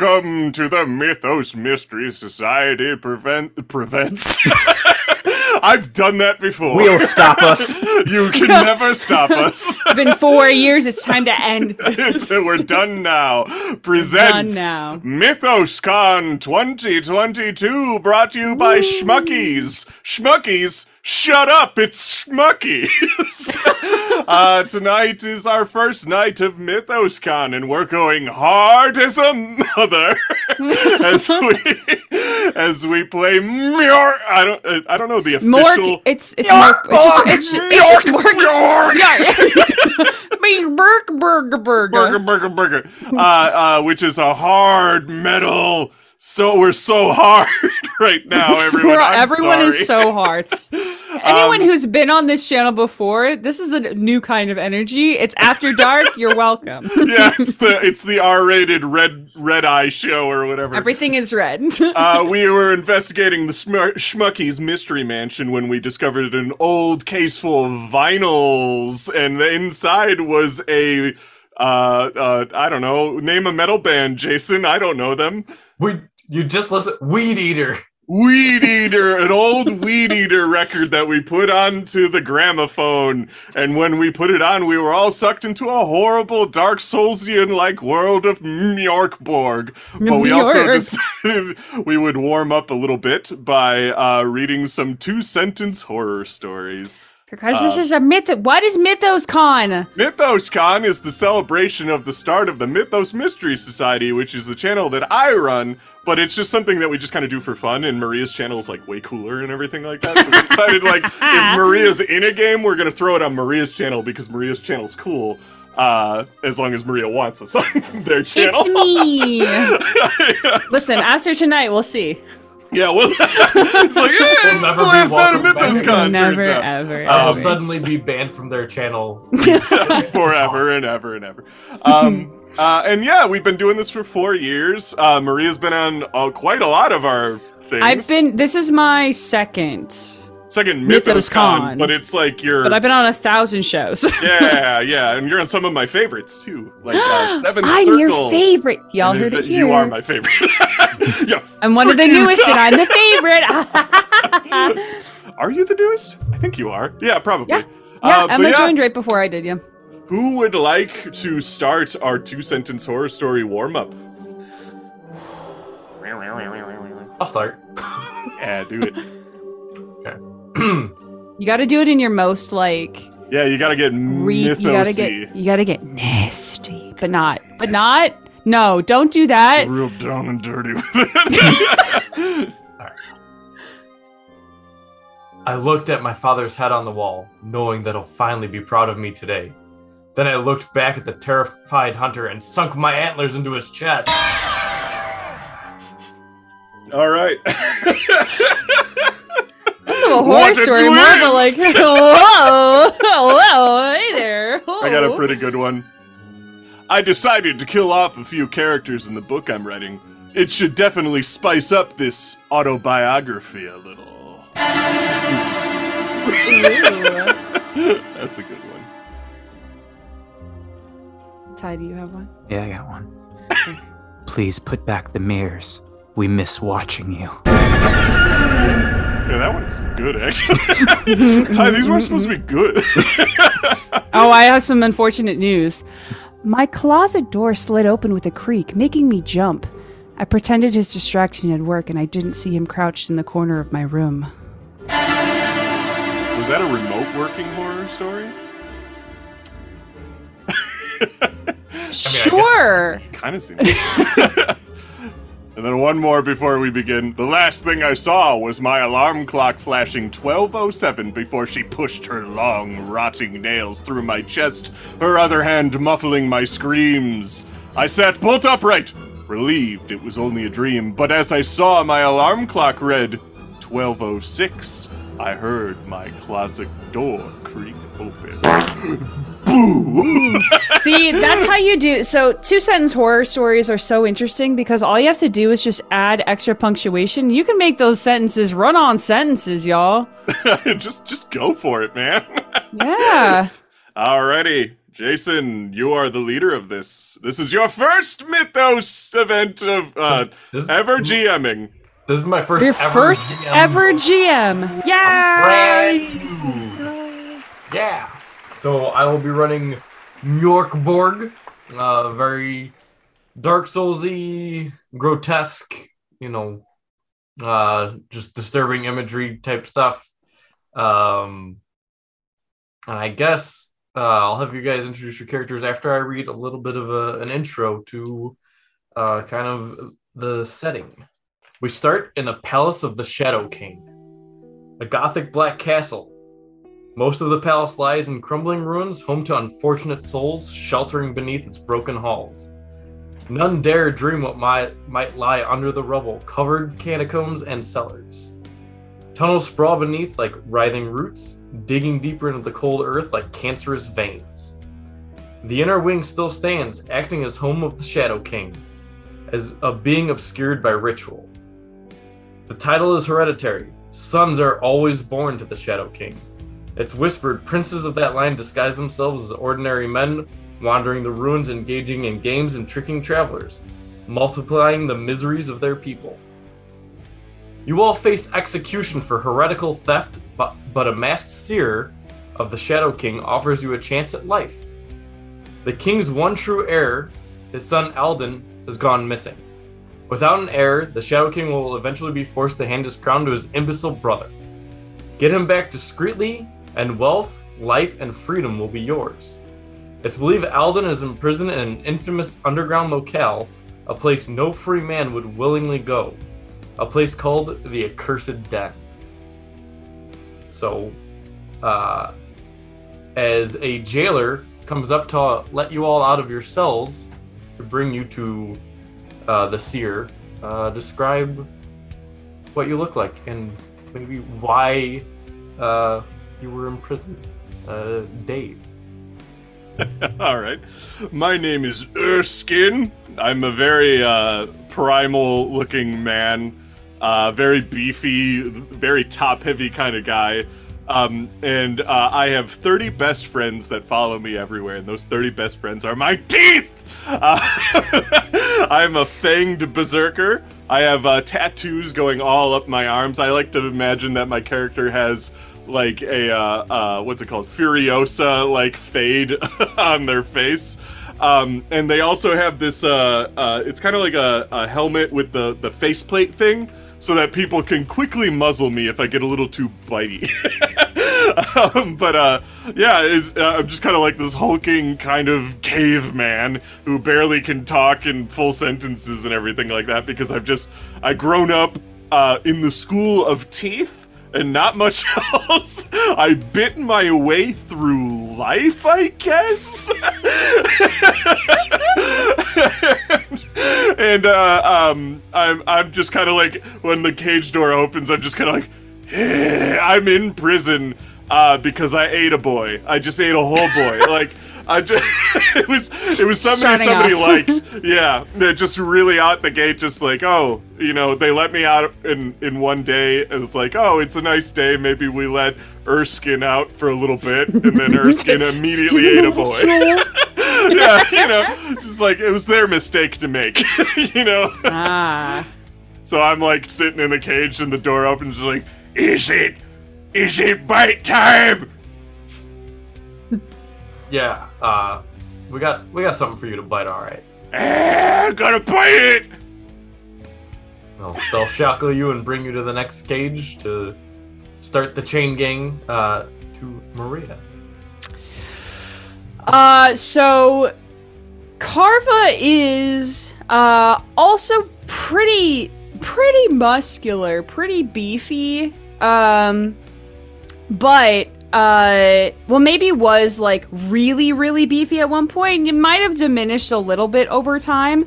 Greetings and welcome to the Mythos Mystery Society prevent prevents. I've done that before. We'll stop us. you can never stop us. It's been four years. It's time to end. It's- We're done now. Presents Done now. MythosCon 2022, brought to you by Schmuckies. Schmuckies, shut up! It's Schmuckies. uh, tonight is our first night of MythosCon, and we're going hard as a mother as we as we play Mjork. I don't uh, I don't know the official. Mork. It's it's Mork. It's just it's, just- it's just Mork. Yeah. Bing, Burg, burger, burger. burger, burger, burger, uh, uh, which is a hard metal. So we're so hard right now, everyone. We're- I'm everyone is so hard. Anyone Um, who's been on this channel before, this is a new kind of energy. It's after dark. You're welcome. yeah, it's the it's the R-rated red red eye show or whatever. Everything is red. uh, we were investigating the Sm- Schmuckies Mystery Mansion when we discovered an old case full of vinyls, and the inside was a uh, uh, I don't know, name a metal band, Jason. I don't know them. We you just listen Weed Eater. Weed Eater, an old Weed Eater record that we put onto the gramophone. And when we put it on, we were all sucked into a horrible Dark Soulsian like world of Mjorkborg. But we also decided we would warm up a little bit by uh, reading some two sentence horror stories. Because this is a myth. What is Mythos Con? MythosCon is the celebration of the start of the Mythos Mystery Society, which is the channel that I run, but it's just something that we just kind of do for fun, and Maria's channel is like way cooler and everything like that. So we decided, like, if Maria's in a game, we're gonna throw it on Maria's channel because Maria's channel's cool. Uh, as long as Maria wants us on their channel. It's me. Yeah, Listen, after tonight, we'll see. yeah, well, it's like, yeah, it's never the last night of welcome back. MythosCon, turns Never, out. ever, I will ever. suddenly be banned from their channel. forever and ever and ever. Um, uh, and yeah, we've been doing this for four years. Uh, Maria's been on uh, quite a lot of our things. I've been. This is my second, second MythosCon. MythosCon, but it's like you're. but I've been on a thousand shows. yeah, yeah, and you're on some of my favorites too, like uh, Seventh I'm Circle. your favorite. Y'all heard that it here. You are my favorite. yeah, I'm one of the newest, and. I'm the favorite. Are you the newest? I think you are. Yeah, probably. Yeah. Uh, yeah, but Emma yeah, joined right before I did. Yeah. Who would like to start our two sentence horror story warm up? I'll start. Yeah, do it. You got to do it in your most like. Yeah, you gotta get Re- mythosy. you gotta get. You gotta get nasty, but not. But not. No, don't do that. real down and dirty with it. I looked at my father's head on the wall, knowing that he'll finally be proud of me today. Then I looked back at the terrified hunter and sunk my antlers into his chest. All right. That's a horror What a story, more of a like. Whoa, whoa, hey there. I got a pretty good one. I decided to kill off a few characters in the book I'm writing. It should definitely spice up this autobiography a little. That's a good one. Ty, do you have one? Yeah, I got one. Please put back the mirrors. We miss watching you. Yeah, that one's good, actually. Ty, these weren't supposed to be good. Oh, I have some unfortunate news. My closet door slid open with a creak, making me jump. I pretended his distraction had worked and I didn't see him crouched in the corner of my room. Was that a remote working horror story? Sure. kind of seems. And then one more before we begin. The last thing I saw was my alarm clock flashing 1207 before she pushed her long, rotting nails through my chest, her other hand muffling my screams. I sat bolt upright, relieved it was only a dream, but as I saw my alarm clock read 1206, I heard my closet door creak open. Boo! See, that's how you do. So, two sentence horror stories are so interesting because all you have to do is just add extra punctuation. You can make those sentences run on sentences, y'all. just just go for it, man. Yeah. Alrighty. Jason, you are the leader of this. This is your first Mythos event of uh, This, ever GMing. this is my first Your ever first GM. ever GM. brand Yay! Yeah. So I will be running Mjorkborg, uh, very Dark Soulsy, grotesque, you know, uh, just disturbing imagery type stuff. Um, and I guess uh, I'll have you guys introduce your characters after I read a little bit of a, an intro to uh, kind of the setting. We start in a palace of the Shadow King a gothic black castle. Most of the palace lies in crumbling ruins, home to unfortunate souls sheltering beneath its broken halls. None dare dream what might, might lie under the rubble, covered catacombs and cellars. Tunnels sprawl beneath like writhing roots, digging deeper into the cold earth like cancerous veins. The inner wing still stands, acting as home of the Shadow King, as a being obscured by ritual. The title is hereditary. Sons are always born to the Shadow King. It's whispered princes of that line disguise themselves as ordinary men, wandering the ruins, engaging in games and tricking travelers, multiplying the miseries of their people. You all face execution for heretical theft, but, but a masked seer of the Shadow King offers you a chance at life. The king's one true heir, his son Alden, has gone missing. Without an heir, the Shadow King will eventually be forced to hand his crown to his imbecile brother. Get him back discreetly, and wealth, life, and freedom will be yours. It's believed Alden is imprisoned in an infamous underground locale, a place no free man would willingly go, a place called the Accursed Den. So, uh, as a jailer comes up to let you all out of your cells to bring you to uh, the seer, uh, describe what you look like and maybe why uh, you were imprisoned. Uh, Dave. All right. My name is Erskine. I'm a very uh, primal looking man, uh, very beefy, very top heavy kind of guy. Um, and uh, I have 30 best friends that follow me everywhere, and those 30 best friends are my teeth! Uh, I'm a fanged berserker. I have uh, tattoos going all up my arms. I like to imagine that my character has like a uh, uh, what's it called? Furiosa like fade on their face. Um, and they also have this uh, uh, it's kind of like a, a helmet with the the faceplate thing so that people can quickly muzzle me if i get a little too bitey. Um, but uh, yeah uh, i'm just kind of like this hulking kind of caveman who barely can talk in full sentences and everything like that because i've just i grown up uh, in the school of teeth and not much else. I bit my way through life, I guess. and uh, um, I'm I'm just kind of like when the cage door opens, I'm just kind of like, eh, I'm in prison uh, because I ate a boy. I just ate a whole boy. like. I just, it was it was somebody Starting somebody off. liked. Yeah. They're just really out the gate just like oh you know they let me out in in one day and it's like oh it's a nice day. Maybe we let Erskine out for a little bit and then Erskine immediately ate a boy. yeah you know just like it was their mistake to make you know? Ah. so I'm like sitting in the cage and the door opens just like is it is it bite time? Yeah, uh, we got we got something for you to bite. All right. ah, gotta bite it They'll, they'll shackle you and bring you to the next cage to start the chain gang uh, to Maria. Uh, so Carva is uh also pretty pretty muscular, pretty beefy. Um but uh well maybe was like really really beefy at one point. It might have diminished a little bit over time.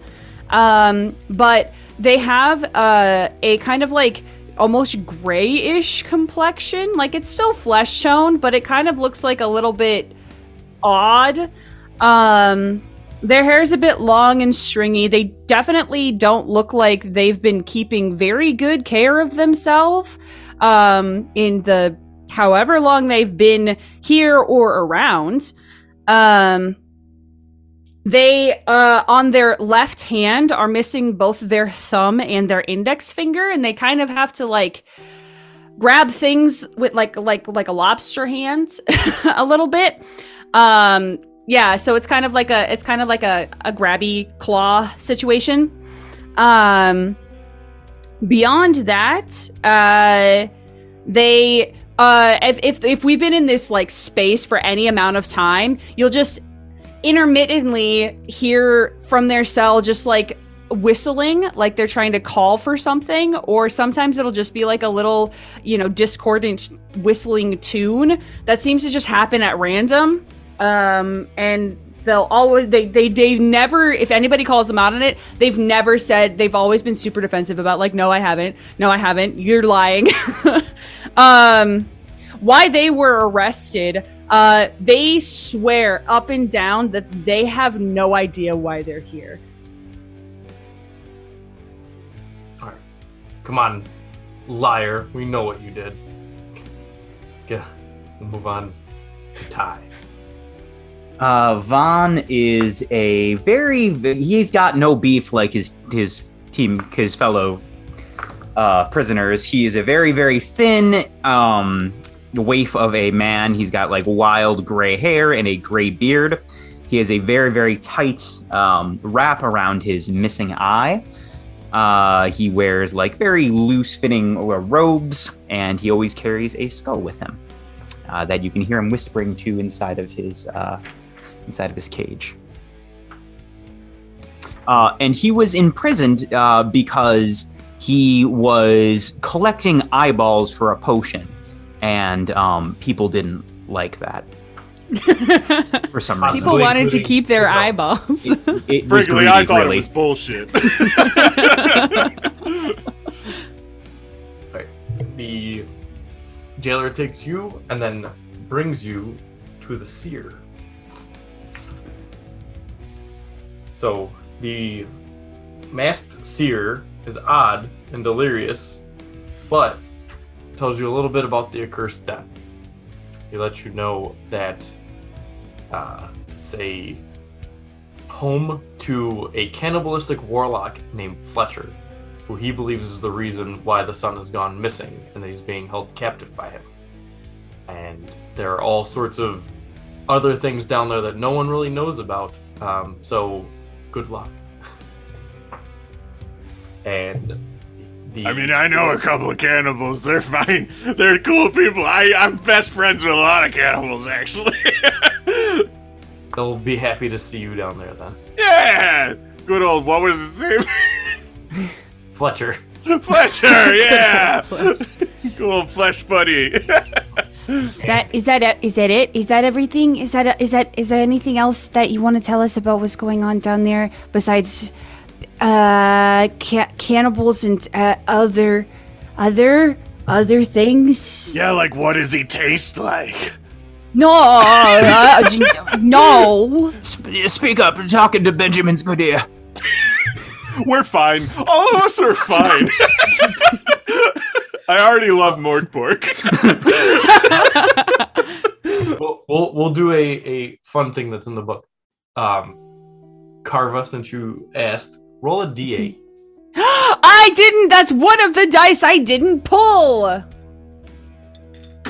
Um but they have uh a kind of like almost grayish complexion. Like it's still flesh tone, but it kind of looks like a little bit odd. Um, their hair is a bit long and stringy. They definitely don't look like they've been keeping very good care of themselves um, in the however long they've been here or around. Um, they uh on their left hand are missing both their thumb and their index finger and they kind of have to like grab things with like like like a lobster hand a little bit um yeah so it's kind of like a it's kind of like a, a grabby claw situation um beyond that uh they uh if, if if we've been in this like space for any amount of time you'll just intermittently hear from their cell just like whistling like they're trying to call for something or sometimes it'll just be like a little you know discordant whistling tune that seems to just happen at random. Um and they'll always they they they've never if anybody calls them out on it they've never said they've always been super defensive about like no i haven't. No i haven't. You're lying um why they were arrested uh they swear up and down that they have no idea why they're here All right. Come on, liar. We know what you did. Yeah, we'll move on to Ty. Uh, Vaughn is a very he's got no beef like his his team his fellow uh, prisoners. He is a very very thin um, waif of a man. He's got like wild gray hair and a gray beard. He has a very very tight um, wrap around his missing eye. Uh, he wears like very loose fitting robes, and he always carries a skull with him uh, that you can hear him whispering to inside of his uh, inside of his cage. Uh, and he was imprisoned uh, because he was collecting eyeballs for a potion, and um, people didn't like that for some reason. people wanted to keep their yourself. eyeballs It, it was Frankly, greedy, I thought really. it was bullshit. Right. The jailer takes you and then brings you to the seer. So the masked seer is odd and delirious, but tells you a little bit about the accursed den. He lets you know that uh, it's a home to a cannibalistic warlock named Fletcher, who he believes is the reason why the son has gone missing and that he's being held captive by him. And there are all sorts of other things down there that no one really knows about. Um, so, good luck. And the I mean, I know a couple of cannibals. They're fine. They're cool people. I, I'm best friends with a lot of cannibals, actually. they'll be happy to see you down there then, yeah! Good old, what was his name? Fletcher. Fletcher, yeah! Good old flesh buddy. Is that is that it? Is that it? Is that everything? Is that is that is there anything else that you want to tell us about what's going on down there besides uh ca- cannibals and uh, other other other things? yeah, like, what does he taste like? No, uh, no. Sp- speak up. You're talking to Benjamin's good ear. We're fine. All of us are fine. I already love Mordpork. we'll, we'll we'll do a, a fun thing that's in the book. Um, Carva, since you asked, roll a d8. I didn't. That's one of the dice I didn't pull.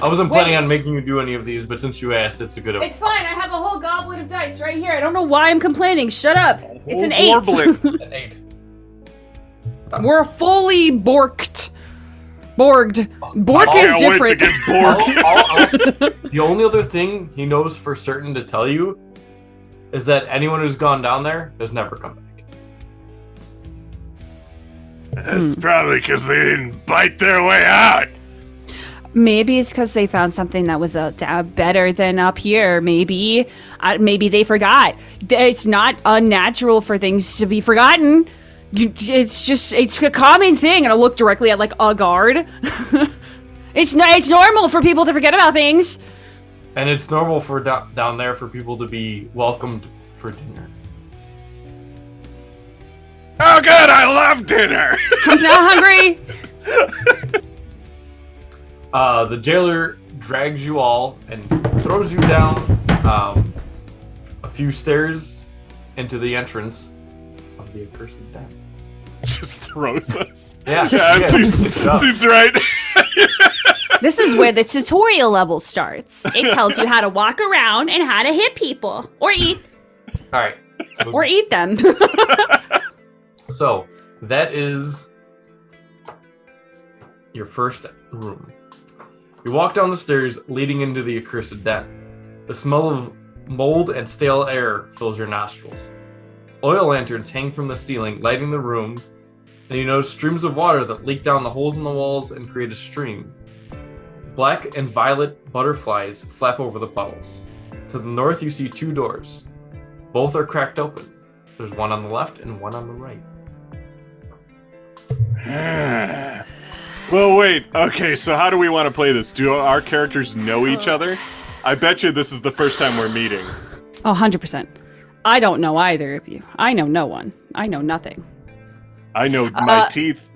I wasn't planning Wait. on making you do any of these, but since you asked, it's a good. It's fine. I have a whole goblet of dice right here. I don't know why I'm complaining. Shut up. It's an eight. warblet. an eight. We're fully borked. Borged. Bork I'll- is Can't wait to different. get borked. All- all- all- the only other thing he knows for certain to tell you is that anyone who's gone down there has never come back. That's probably because they didn't bite their way out. Maybe it's because they found something that was uh, uh, better than up here. Maybe, uh, maybe they forgot. It's not unnatural for things to be forgotten. You, it's just it's a common thing. And I look directly at like a guard. it's no, it's normal for people to forget about things. And it's normal for do- down there for people to be welcomed for dinner. Oh, good. I love dinner. I'm not hungry. Uh, the jailer drags you all and throws you down um, a few stairs into the entrance of the accursed den. Just throws us. Yeah, Yeah, yeah, seems, good seems right. This is where the tutorial level starts. It tells you how to walk around and how to hit people or eat All right. So, Or eat them. So that is your first room. You walk down the stairs leading into the accursed den. The smell of mold and stale air fills your nostrils. Oil lanterns hang from the ceiling, lighting the room, and you notice streams of water that leak down the holes in the walls and create a stream. Black and violet butterflies flap over the puddles. To the north, you see two doors. Both are cracked open. There's one on the left and one on the right. well, wait. Okay, so how do we want to play this? Do our characters know each other? I bet you this is the first time we're meeting. Oh, 100%. I don't know either of you. I know no one. I know nothing. I know my Uh, teeth.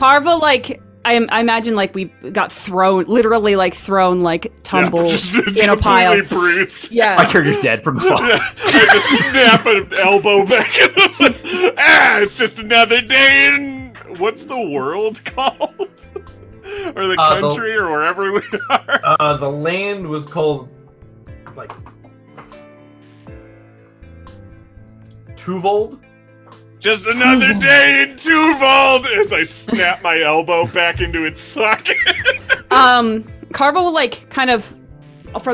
Carva, like, I, I imagine, like, we got thrown, literally, like, thrown, like, tumble just in a pile. completely bruised. My character's dead from the fall. I had to snap an elbow back. ah, it's just another day in what's the world called, or the Uh, the- country, or wherever we are. Uh, the land was called like Tuvold. Just another day in Tuvald as I snap my elbow back into its socket. Um, Carva will, like, kind of,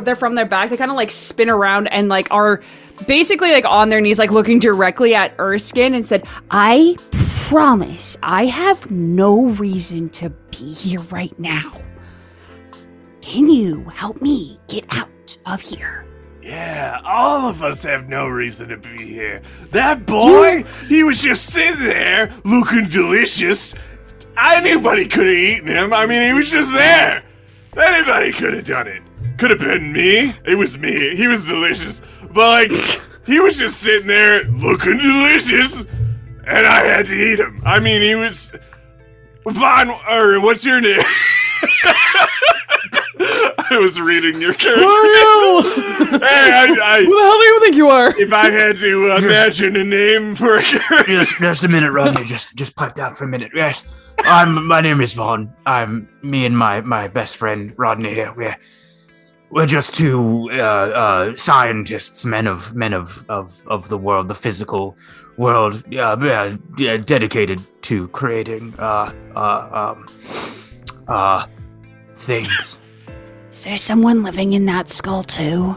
they're from their back, they kind of, like, spin around and, like, are basically, like, on their knees, like, looking directly at Erskine and said, I promise I have no reason to be here right now. Can you help me get out of here? Yeah, all of us have no reason to be here. That boy, he was just sitting there looking delicious. Anybody could have eaten him. I mean, he was just there. Anybody could have done it. Could have been me. It was me. He was delicious. But, like, he was just sitting there looking delicious, and I had to eat him. I mean, he was. Vaughn, or what's your name? I was reading your character. Who are you? hey, I, I, Who the hell do you think you are? if I had to uh, imagine a name for a character, just, just a minute, Rodney. Just, just pipe down for a minute. Yes, I'm. My name is Vaughn. I'm me and my my best friend Rodney here. We're we're just two uh, uh, scientists, men of men of, of of the world, the physical world, uh, yeah, yeah, dedicated to creating uh uh um uh things. Is there someone living in that skull too?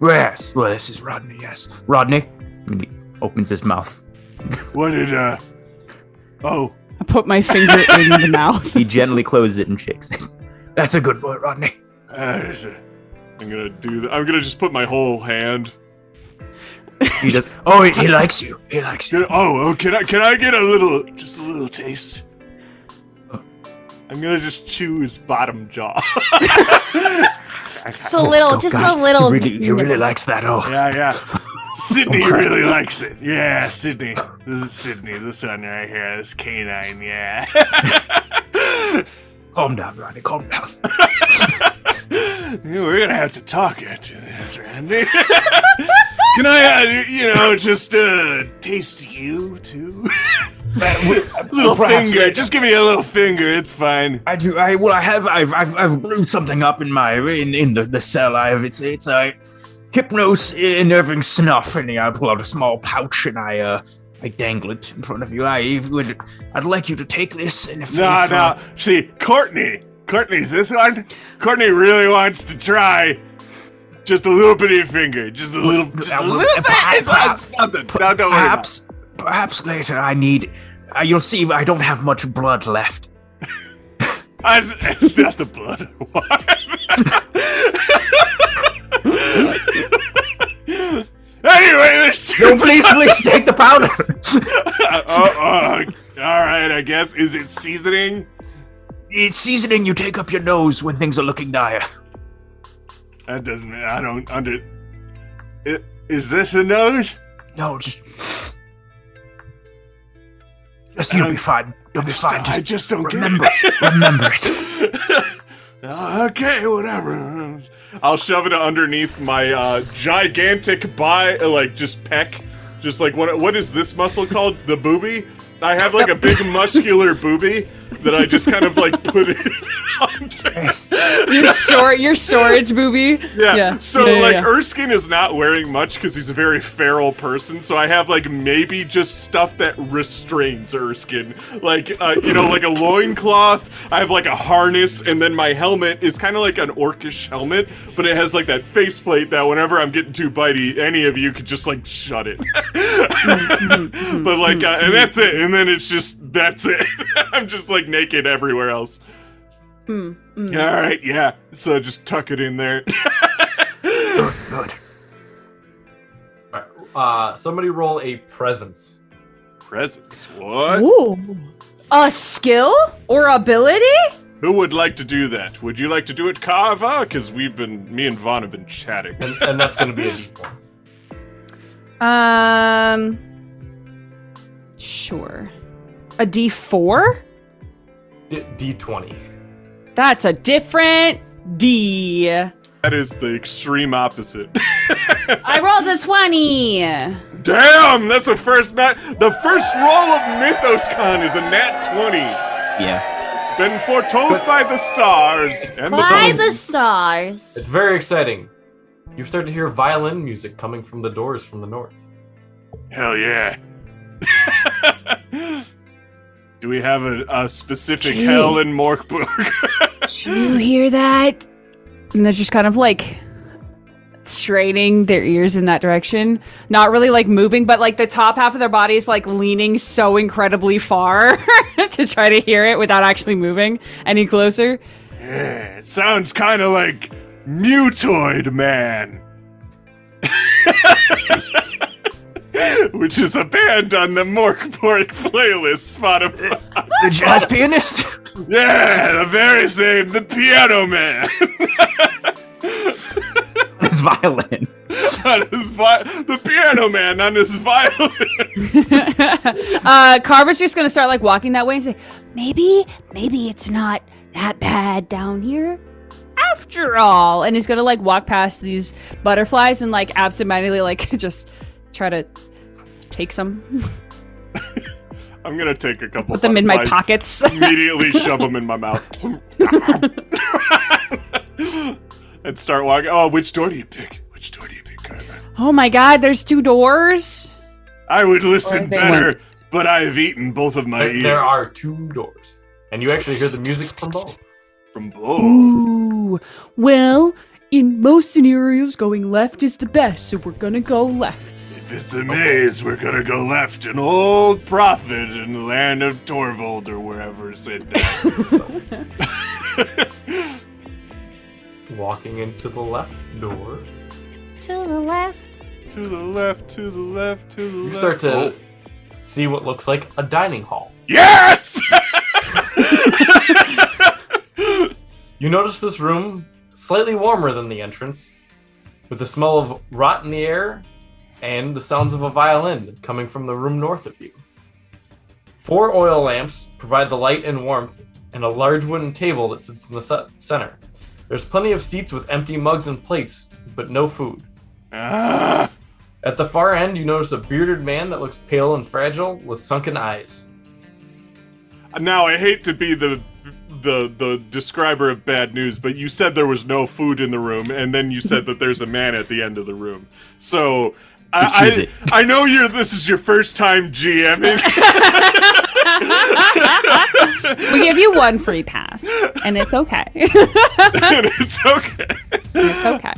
Yes, well, this is Rodney. Yes, Rodney. And he opens his mouth. what did uh? Oh, I put my finger in the mouth. He gently closes it and shakes it. That's a good boy, Rodney. uh, there's a- I'm gonna do that. I'm gonna just put my whole hand. He does. Oh, he, he likes you. He likes you. Can- Oh, oh, can I can I get a little, just a little taste? I'm gonna just chew his bottom jaw. Just a little, Oh, just gosh, a little. He really, he really likes that. Oh, yeah, yeah. Oh, Sydney really likes it. Yeah, Sydney. This is Sydney, this one right here. This canine. Yeah. calm down, Rodney. Calm down. We're gonna have to talk after this, Randy. Can I, uh, you know, just uh, taste you too? little Perhaps finger. later. Just give me a little finger. It's fine. I do. I well, I have. I've I've, I've brewed something up in my in in the, the cell. I have. It's it's a hypnos enerving snuff, and I pull out a small pouch and I uh I dangle it in front of you. I would. I'd like you to take this, and if No, if, no. uh, See, Courtney. Courtney's this one. Courtney really wants to try. Just a little bitty finger. Just a little. Just a uh, little bit. It's, it's nothing. No, don't worry. about perhaps perhaps later I need. Uh, you'll see. I don't have much blood left. It's, it's not the blood I want. anyway, there's two. No, please, please take the powder. oh, oh, all right, I guess. Is it seasoning? it's seasoning you take up your nose when things are looking dire. That doesn't. I don't under. i- Is this a nose? No, just. Just you'll be fine. You'll be fine. I Just just don't remember, remember it. it. okay, whatever. I'll shove it underneath my uh, gigantic bi, like just peck, just like what? What is this muscle called? The booby. I have like a big muscular booby that I just kind of like put it under. Your stor- your storage booby. Yeah. So Yeah, yeah, like yeah. Erskine is not wearing much because he's a very feral person. So I have like maybe just stuff that restrains Erskine, like uh, you know, like a loincloth. I have like a harness, and then my helmet is kind of like an orcish helmet, but it has like that faceplate that whenever I'm getting too bitey, any of you could just like shut it. but like, uh, and that's it. And then it's just that's it. I'm just like naked everywhere else. Mm, mm. All right, yeah. So just tuck it in there. Good. Alright, Uh, somebody roll a presence. Presence? What? Ooh. A skill or ability? Who would like to do that? Would you like to do it, Carva? Because we've been, me and Vaughn have been chatting. And, and that's going to be a d4. Um. Sure. A D4? D- D20. That's a different D. That is the extreme opposite. I rolled a 20. Damn, that's a first nat. The first roll of MythosCon is a nat 20. Yeah. Been foretold by the stars and By sun. the stars. It's very exciting. You start to hear violin music coming from the doors from the north. Hell yeah. Do we have a, a specific Gee. hell in Mörk Borg? Did you hear that? And they're just kind of like straining their ears in that direction. Not really like moving, but like the top half of their body is like leaning so incredibly far to try to hear it without actually moving any closer. yeah, it sounds kind of like Mutoid Man. Which is a band on the Mörk Borg playlist Spotify. The jazz pianist? Yeah, the very same, the Piano Man. His violin. on his vi- the Piano Man on his violin. uh, Carver's just gonna start like walking that way and say, Maybe, maybe it's not that bad down here. after all, and he's gonna like walk past these butterflies and like absentmindedly like just try to take some, I'm gonna take a couple. put them in my pockets. Immediately shove them in my mouth. and start walking. Oh, which door do you pick? Which door do you pick, Carver? oh my god, there's two doors. I would listen they better, but I've eaten both of my There, ears. there are two doors. And you actually hear the music from both. from both. Ooh, well, in most scenarios, going left is the best, so we're gonna go left. If it's a maze, we're gonna go left. An old prophet in the land of Torvald or wherever said that. Walking into the left door, To the left. to the left, to the left, to the you left. start to Oh. see what looks like a dining hall. Yes! You notice this room slightly warmer than the entrance, with the smell of rot in the air and the sounds of a violin coming from the room north of you. Four oil lamps provide the light and warmth, and a large wooden table that sits in the ce- center. There's plenty of seats with empty mugs and plates, but no food. Ah, At the far end, you notice a bearded man that looks pale and fragile with sunken eyes. now I hate to be the the the describer of bad news, but you said there was no food in the room, and then you said that there's a man at the end of the room. So Which I? I, I know you're this is your first time GMing. We give you one free pass, and it's okay. and it's okay. it's okay.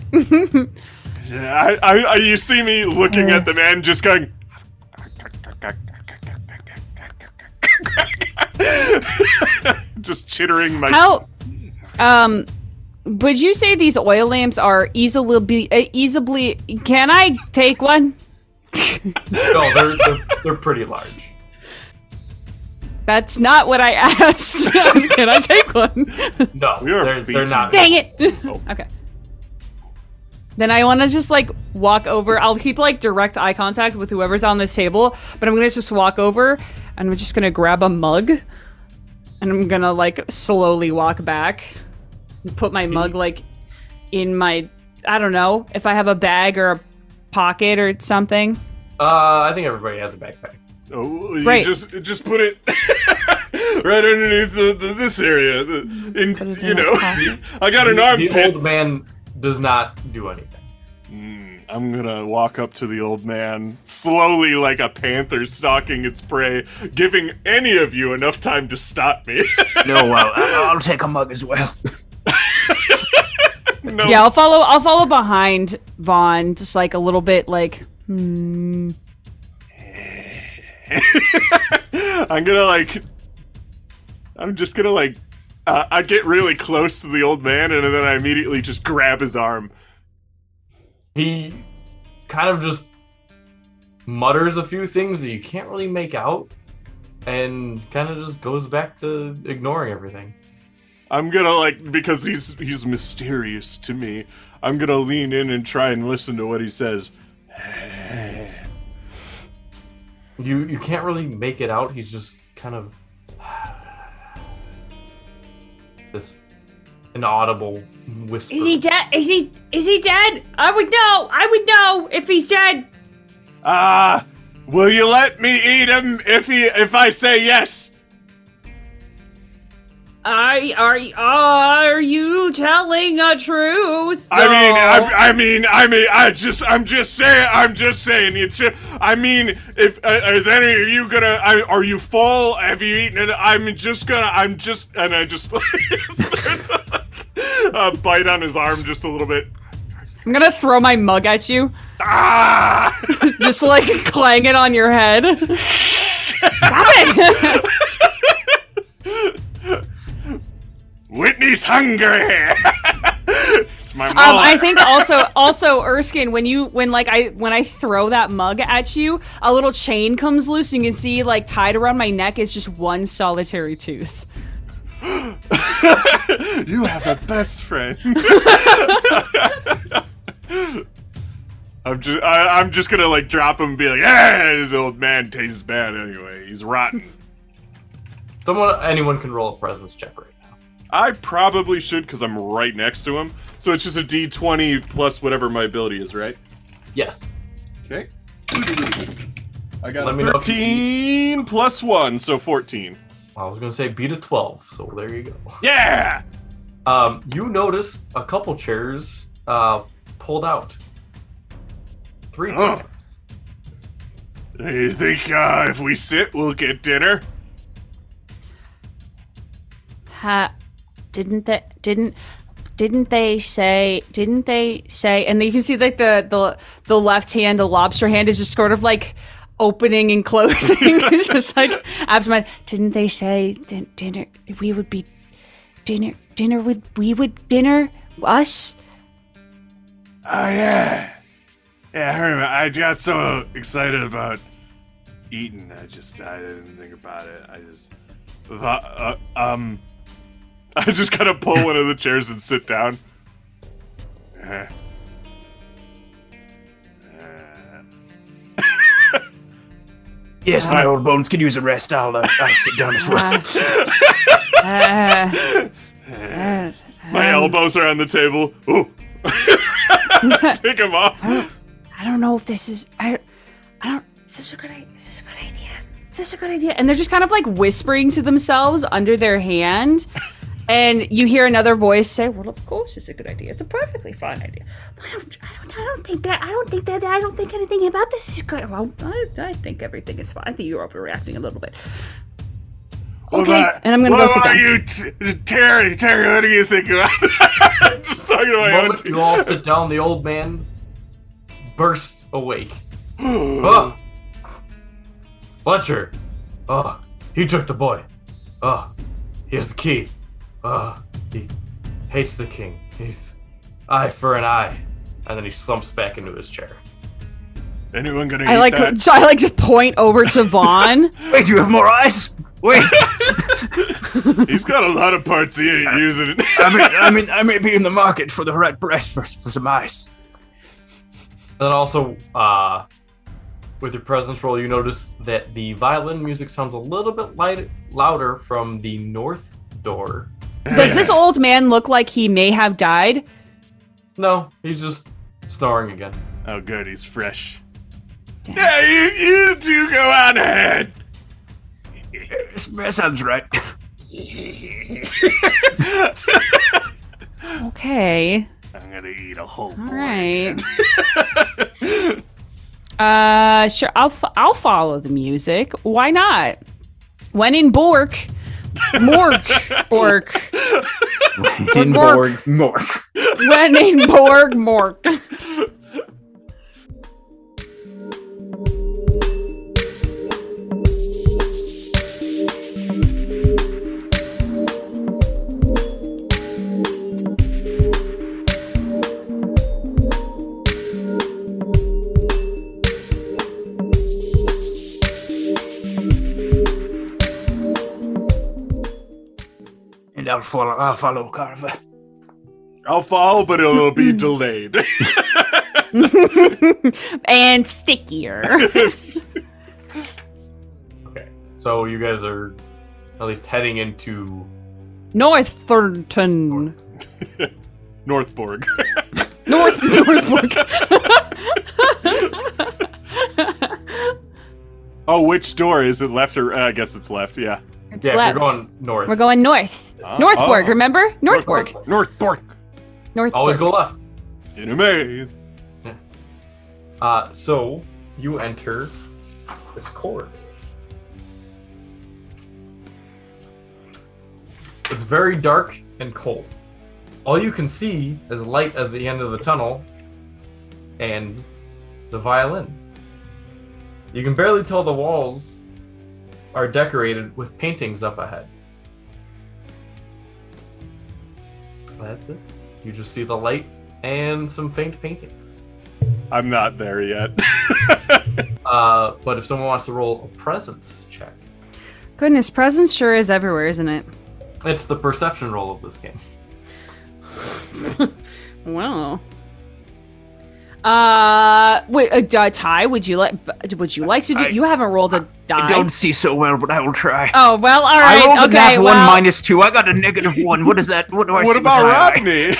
I, I, I, you see me looking at the man, just going. just chittering my. How, um, would you say these oil lamps are easily be uh, easily? Can I take one? No, they're, they're, they're pretty large. That's not what I asked. Can I take one? No, We are they're, they're not. Dang it. Oh. okay. Then I want to just like walk over. I'll keep like direct eye contact with whoever's on this table, but I'm gonna just walk over and I'm just gonna grab a mug and I'm gonna like slowly walk back and put my mug like in my I don't know if I have a bag or a pocket or something. Uh, I think everybody has a backpack. Oh, you Right. just just put it right underneath the, the this area. The, in Put you know. I got an The- The armpit. old man does not do anything. Mm, I'm gonna walk up to the old man slowly, like a panther stalking its prey, giving any of you enough time to stop me. No, well, I- I'll take a mug as well. no, Yeah, I'll follow. I'll follow behind Vaughn, just like a little bit, like hmm. I'm gonna like. I'm just gonna like. Uh, I get really close to the old man, and then I immediately just grab his arm. He kind of just mutters a few things that you can't really make out, and kind of just goes back to ignoring everything. I'm gonna like because he's he's mysterious to me. I'm gonna lean in and try and listen to what he says. You you can't really make it out. He's just kind of inaudible whisper. Is he dead? Is he is he dead? I would know. I would know if he's dead. Ah, will you let me eat him if he if I say yes? I are are you telling a truth? I mean. I, I mean, I mean, I just, I'm just saying, I'm just saying. It's, just, I mean, if uh, is any of you gonna, I, are you full? Have you eaten it? I'm just gonna, I'm just, and I just uh, bite on his arm just a little bit. I'm gonna throw my mug at you, Ah! just like clang it on your head. Stop it! Whitney's hungry. it's my mom. Um, I think also also Erskine, when you when like I when I throw that mug at you, a little chain comes loose. And you can see like tied around my neck is just one solitary tooth. you have a best friend. I'm just, I, I'm just gonna like drop him and be like, "Yeah, this old man tastes bad anyway. He's rotten." Someone, anyone can roll a presence check right now. I probably should because I'm right next to him. So it's just a D20 plus whatever my ability is, right? Yes. Okay. I got Let a me know if you- 13 plus one, so 14. I was gonna say beat a twelve, so there you go. Yeah. Um, you notice a couple chairs uh, pulled out. Three Oh. times. You think uh, if we sit, we'll get dinner? Ha, didn't they didn't didn't they say didn't they say And you can see like the the the left hand, the lobster hand, is just sort of like opening and closing. it's just like absent. didn't they say din- dinner we would be dinner dinner with we would dinner us Oh yeah, yeah. I remember. I got so excited about eating. I just I didn't think about it. I just uh, uh, um. I just kind of pull one of the chairs and sit down. Uh, uh, Yes, my old bones can use a rest. I'll, uh, I'll sit down as well. uh, uh, my elbows are on the table. Ooh. Take them off. I don't know if this is I I don't is this a good idea is this a good idea is this a good idea and they're just kind of like whispering to themselves under their hand. And you hear another voice say, "Well, of course it's a good idea. It's a perfectly fine idea." I don't, I don't, I don't think that. I don't think that. I don't think anything about this is good. Well, I, I think everything is fine. I think you're overreacting a little bit. Okay, about- and I'm gonna what go sit about down. you, T- Terry? Terry, what do you think about that? just talking to The my own. moment you all sit down, the old man bursts awake. Ah. Oh, Fletcher. Oh, ah. he took the boy. Oh, he has the key. Oh, he hates the king. He's eye for an eye. And then he slumps back into his chair. Anyone gonna I eat like, that? I like to point over to Vaughn. Wait, you have more eyes? Wait, He's got a lot of parts he ain't using. I mean, I mean, I may be in the market for the right price for, for some ice. Then also, uh, with your presence roll, you notice that the violin music sounds a little bit light, louder from the north door. Does this old man look like he may have died? No, he's just snoring again. Oh, good, he's fresh. Damn. Yeah, you, you two go on ahead. That sounds right. Okay. I'm gonna eat a whole All board. right. Uh, sure. I'll f- I'll follow the music. Why not? When in Bork, Mork, Bork. Hinborg Mork. When in Borg, Mork. I'll follow. I'll follow Carva. I'll follow, but it'll be delayed. and stickier. Okay. So you guys are at least heading into North Thornton. Northborg. North Northbrook. oh, which door is it? Left or? Uh, I guess it's left. Yeah. It's Yeah, left. if you're going north. We're going north. Oh. Northborg, Oh. remember? Northborg. Northborg. Northborg. Always go left. In a maze. Uh, so you enter this corridor. It's very dark and cold. All you can see is light at the end of the tunnel and the violins. You can barely tell the walls are decorated with paintings up ahead. That's it. You just see the light and some faint paintings. I'm not there yet. Uh, but if someone wants to roll a presence check, Goodness, presence sure is everywhere, isn't it? it's the perception roll of this game. Wow. Uh, wait, uh, uh, Ty, would you like? Would you like to do? I- you haven't rolled a die. I don't see so well, but I will try. Oh well, all right. I right. rolled a okay, nat well, one minus two. I got a negative one. What is that? What do I what see? about with my eye?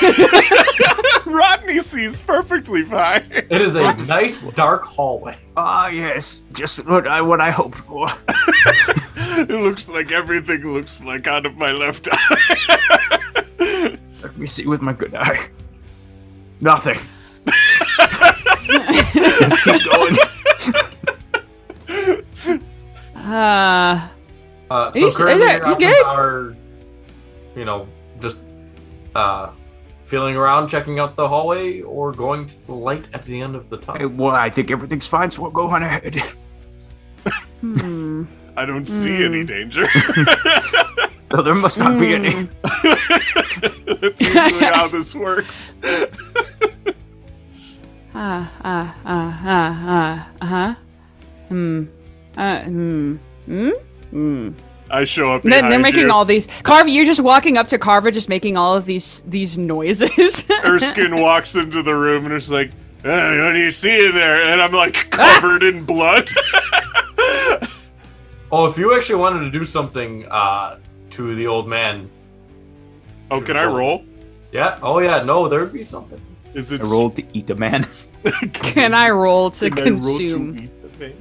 Rodney? Rodney sees perfectly fine. It is a nice dark hallway. Ah, yes, just what I what I hoped for. it looks like everything looks like out of my left eye. Let me see with my good eye. Nothing. Let's keep going. Uh, Uh, so You s- currently is it- your you options good? are, you know, just uh, feeling around, checking out the hallway, or going to the light at the end of the Hey, tunnel. well, I think everything's fine, so we'll go on ahead. hmm. I don't see any danger. no, there must not be any. That's usually how this works. Ah, ah, ah, ah, ah, uh huh. Hmm. Uh, hmm. Hmm. Hmm. I show up. They're, behind they're making you. all these. Carva, you're just walking up to Carva, just making all of these these noises. Erskine walks into the room and is like, "Eh, "What do you see in there?" And I'm like covered in blood. Oh, if you actually wanted to do something uh, to the old man, oh, can I roll? yeah, oh yeah, no, there would be something. Is it I rolled to eat a man. Can I roll to Can I roll to consume? eat the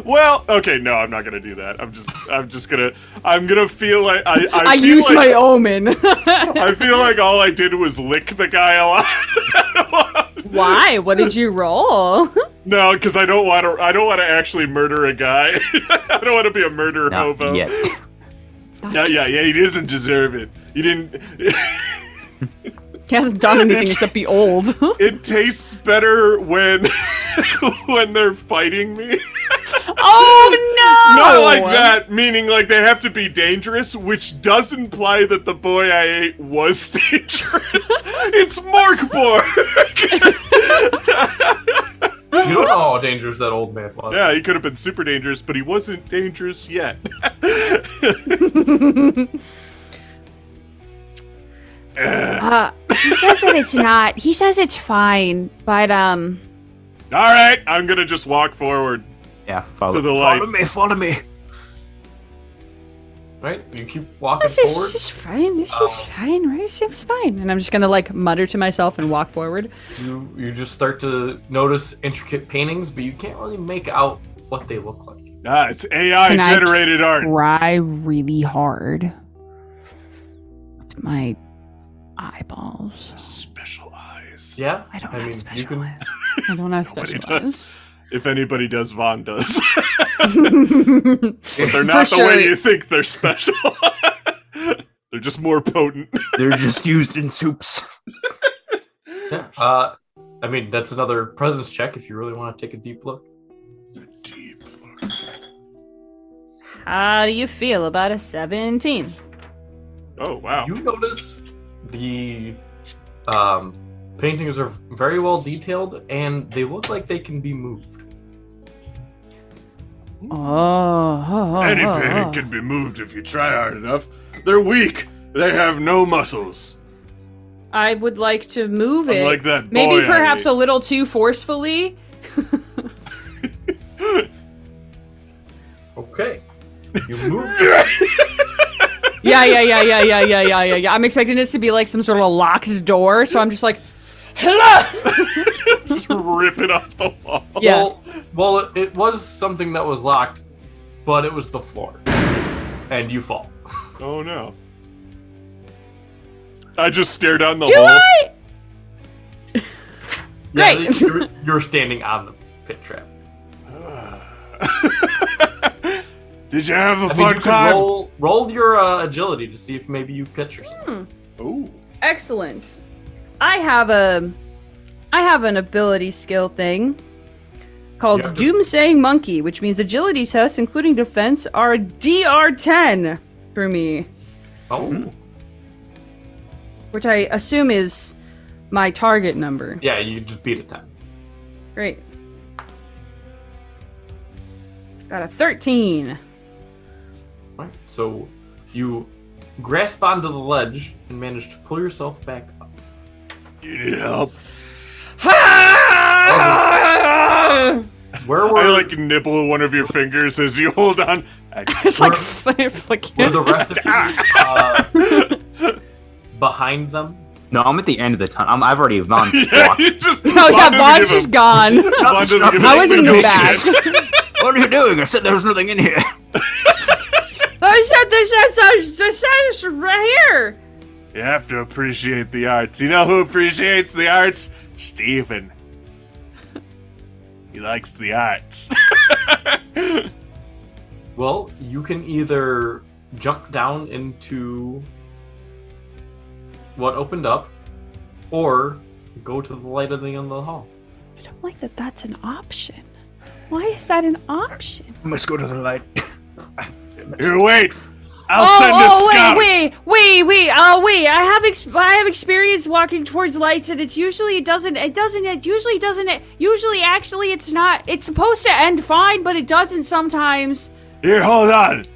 well, okay, no, I'm not gonna do that. I'm just, I'm just gonna, I'm gonna feel like I, I, I feel use like, my omen. I feel like all I did was lick the guy a lot. Why? What did you roll? no, because I don't want to. I don't want to actually murder a guy. I don't want to be a murder Not hobo. yet. Yeah, yeah, yeah. He doesn't deserve it. He didn't. He hasn't done anything except be old. it tastes better when when they're fighting me. oh no! Not like that, meaning like they have to be dangerous, which does imply that the boy I ate was dangerous. it's Mörk Borg! You don't know how dangerous that old man was. yeah, he could have been super dangerous, but he wasn't dangerous yet. Uh, he says that it's not. He says it's fine, but um, Alright, I'm gonna just walk forward Yeah, to follow. the light. Follow me, follow me. Right? You keep walking This is forward. just fine. This Oh. seems fine, right? It seems fine. And I'm just gonna like mutter to myself and walk forward. You you just start to notice intricate paintings, but you can't really make out what they look like. Ah, it's AI Can I generated art. Try really hard with my eyeballs. Special eyes. Yeah? I don't I have mean, special you can- eyes. I don't have Nobody special does. If anybody does, Vaughn does. but they're not the For way you think they're special. they're just more potent. They're just used in soups. Yeah. Uh I mean that's another presence check if you really want to take a deep look. A deep look. How do you feel about a 17? Oh wow. You notice the um paintings are very well detailed and they look like they can be moved. Oh. Any painting can be moved if you try hard enough. They're weak. They have no muscles. I would like to move it. Unlike that boy Maybe perhaps a little too forcefully. Okay. You move Yeah, yeah, yeah, yeah, yeah, yeah, yeah, yeah, yeah. I'm expecting this to be like some sort of a locked door, so I'm just like, hello. just rip it off the wall. Yeah. Well, well, it, it was something that was locked, but it was the floor, and you fall. Oh no. I just stare down the Do hole. I? Yeah, Great. You're, you're standing on the pit trap. Did you have a I mean, fun you could time? Roll roll your uh, agility to see if maybe you catch yourself. Ooh. Excellent. I have a, I have an ability skill thing called Yeah. Doomsaying Monkey, which means agility tests, including defense, are a DR10 for me, Oh, which I assume is my target number. yeah, you just beat a ten. Great. Got a 13. Right. So you grasp onto the ledge and manage to pull yourself back up. You need help? Where were I like nibble one of your fingers as you hold on. I- it's like Were- flick. were the rest of you uh, behind them? No, I'm at the end of the tunnel. I'm, I've already Vaughn's yeah, blocked. you just. Vaughn yeah, doesn't Vaughn's just gone. Vaughn doesn't give a I was in the back. What are you doing? I said there was nothing in here. I said this. That's the science right here. You have to appreciate the arts. You know who appreciates the arts? Stephen. He likes the arts. Well, you can either jump down into what opened up, or go to the light at the end of the hall. I don't like that. That's an option. Why is that an option? I must go to the light. Here, wait. I'll oh, send a oh, scout. wait, wait, wait, wait. Oh, wait. I have ex- I have experience walking towards lights, and it's usually it doesn't. It doesn't. It usually doesn't. It usually actually it's not. It's supposed to end fine, but it doesn't sometimes. Here, hold on.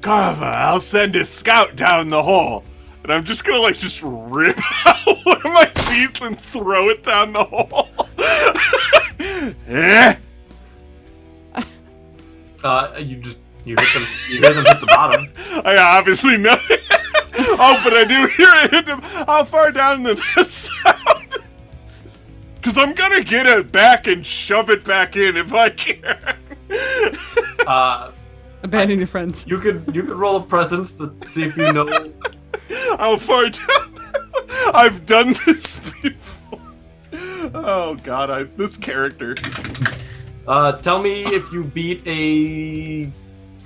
Carva, I'll send a scout down the hole. And I'm just gonna, like, just rip out one of my teeth and throw it down the hole. eh? Uh, you just you hit them. You hit them hit the bottom. I obviously know. oh, but I do hear it hit them. How far down did that sound? Because I'm gonna get it back and shove it back in if I can. Uh, Abandon your friends. you could you could roll a presence to see if you know. How far down? I've done this before. Oh God, I this character. Uh, tell me if you beat a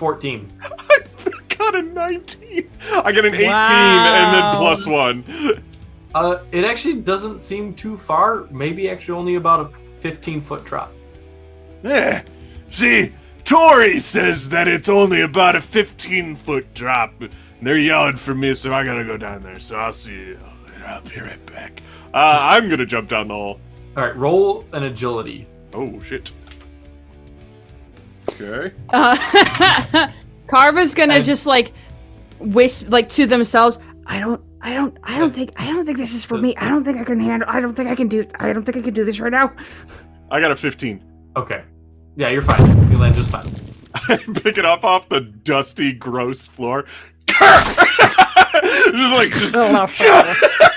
fourteen. I got a 19. I get an 18 and then plus one. Uh, it actually doesn't seem too far. Maybe actually only about a fifteen foot drop. Yeah. see, Tori says that it's only about a 15 foot drop. They're yelling for me, so I gotta go down there. So I'll see you. I'll be right back. Uh, I'm gonna jump down the hole. All right, roll an agility. Oh shit. Okay. Uh, Carva's gonna And- just like whisper, like to themselves. I don't. I don't. I don't think. I don't think this is for me. I don't think I can handle. I don't think I can do. I don't think I can do this right now. I got a 15. Okay. Yeah, you're fine. You land just fine. I pick it up off the dusty, gross floor. just like just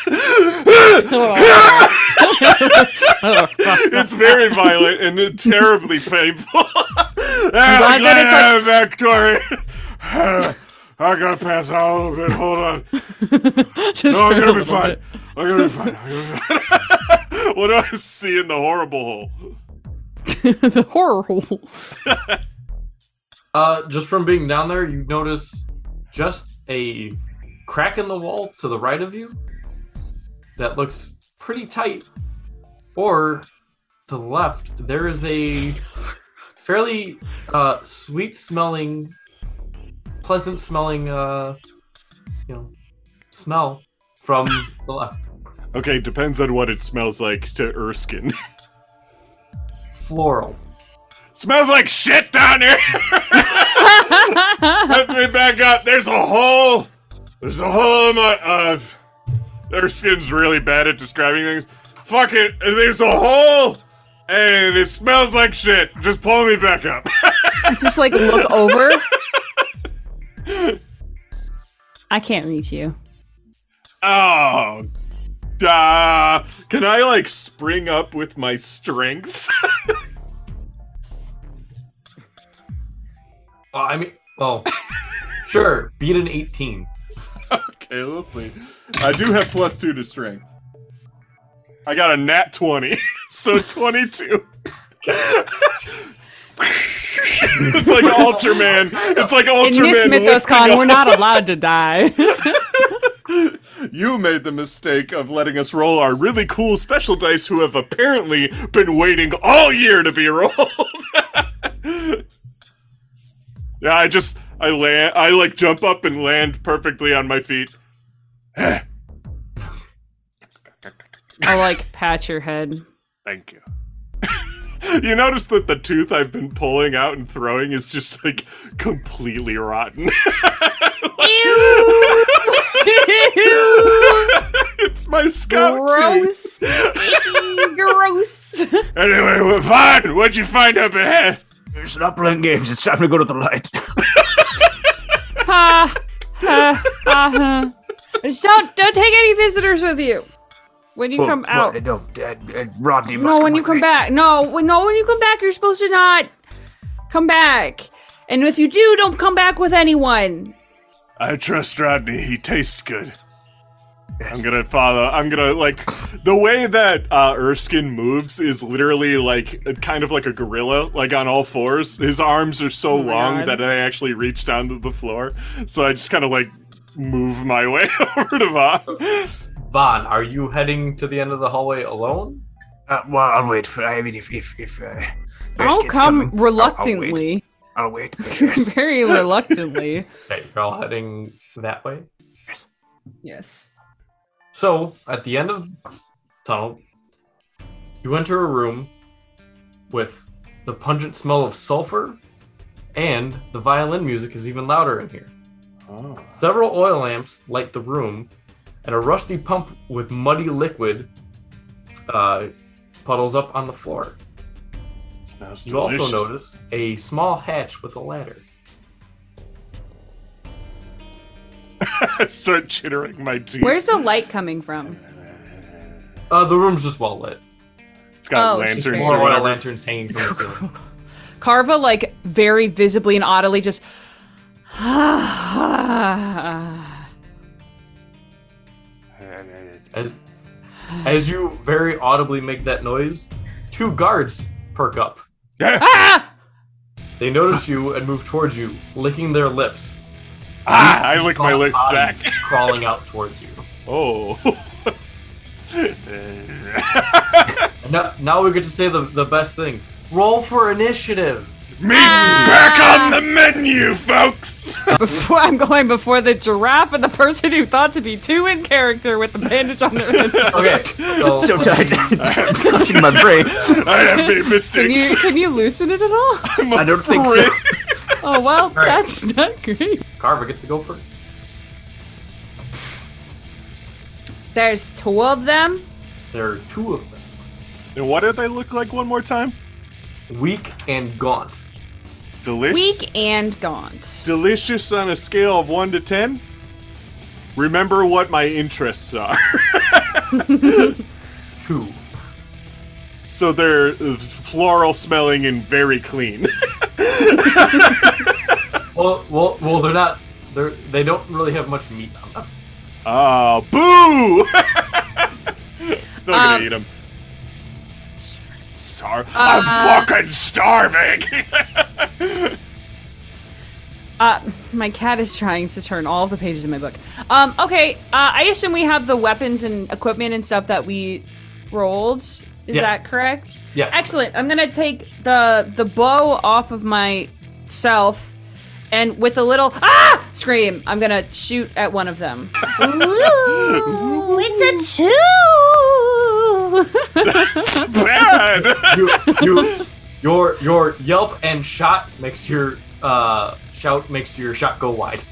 it's very violent and terribly painful. I'm glad that it's like- back, Tori. I gotta pass out a little bit. Hold on. Just No, I'm gonna be fine. I'm gonna be fine. I'm gonna be fine. what do I see in the horrible hole? the horror hole. Uh, just from being down there, you notice just a crack in the wall to the right of you that looks pretty tight. Or to the left, there is a fairly uh, sweet smelling, pleasant smelling, uh, you know, smell from the left. Okay, depends on what it smells like to Erskine. Floral. smells like shit down here. Let me back up. There's a hole. There's a hole in my. Uh, Erskine's really bad at describing things. Fuck it. There's a hole, and it smells like shit. Just pull me back up. Just like look over. I can't reach you. oh. Duh. Can I like spring up with my strength? Well, uh, I mean, well, sure, beat an 18. okay, we'll see. I do have plus two to strength. I got a nat 20, so 22. it's like Ultraman. It's like Ultraman. In this Mythos Con, we're not allowed to die. You made the mistake of letting us roll our really cool special dice who have apparently been waiting all year to be rolled. yeah, I just I land I like jump up and land perfectly on my feet. I'll like pat your head. Thank you. you notice that the tooth I've been pulling out and throwing is just like completely rotten. it's my scout tooth. Gross. Icky, gross. Anyway, we're fine. What'd you find up ahead? Stop playing games. It's time to go to the light. ha, ha, ha, ha. Just don't don't take any visitors with you when you come out. Well, no, uh, uh, Rodney must No, when you come me. back. No, when no, when you come back, you're supposed to not come back. And if you do, don't come back with anyone. I trust Rodney. He tastes good. I'm gonna follow. I'm gonna like the way that uh, Erskine moves is literally like kind of like a gorilla, like on all fours. His arms are so Oh long God. that they actually reach down to the floor. So I just kind of like move my way over to Vaughn. Vaughn, are you heading to the end of the hallway alone? Uh, well, I'll wait for. I mean, if if if uh, I'll come coming, I'll- reluctantly. I'll wait. I'll wait. Yes. Very reluctantly. Okay, you're all heading that way. yes. Yes. So, at the end of the tunnel, you enter a room with the pungent smell of sulfur, and the violin music is even louder in here. Oh. Several oil lamps light the room, and a rusty pump with muddy liquid uh, puddles up on the floor. Smells You also notice a small hatch with a ladder. Start chittering my teeth. Where's the light coming from? Uh, the room's just well lit. It's got Oh, lanterns or More oil whatever. lanterns hanging from the ceiling. Carva, like, very visibly and audibly just. As, as you very audibly make that noise, two guards perk up. ah! They notice you and move towards you, licking their lips. Ah, I lick my lips back. Crawling out towards you. Oh. Now, now we get to say the, the best thing. Roll for initiative. Meat's back on the menu, folks. Before I'm going before the giraffe and the person who thought to be two in character with the bandage on their head. Okay. So, so tight. it's crossing my brain. I have made mistakes. Can you can you loosen it at all? I'm I don't think so. Oh well, right. that's not great. Carva gets to go first. There's two of them. There are two of them. And what do they look like one more time? Weak and gaunt. Delicious. Weak and gaunt. Delicious on a scale of one to ten. Remember what my interests are. Two. so they're uh, floral smelling and very clean. Well, well, well. They're not. They're. They don't really have much meat on them. Ah, boo! Still gonna Um, eat them. Uh, I'm fucking starving! Uh, my cat is trying to turn all the pages in my book. Um, okay, uh, I assume we have the weapons and equipment and stuff that we rolled. Is Yeah. that correct? Yeah. Excellent. I'm gonna take the the bow off of myself, and with a little ah scream, I'm gonna shoot at one of them. Ooh, it's a two. It's bad! You, you, your your yelp and shot makes your uh shout makes your shot go wide.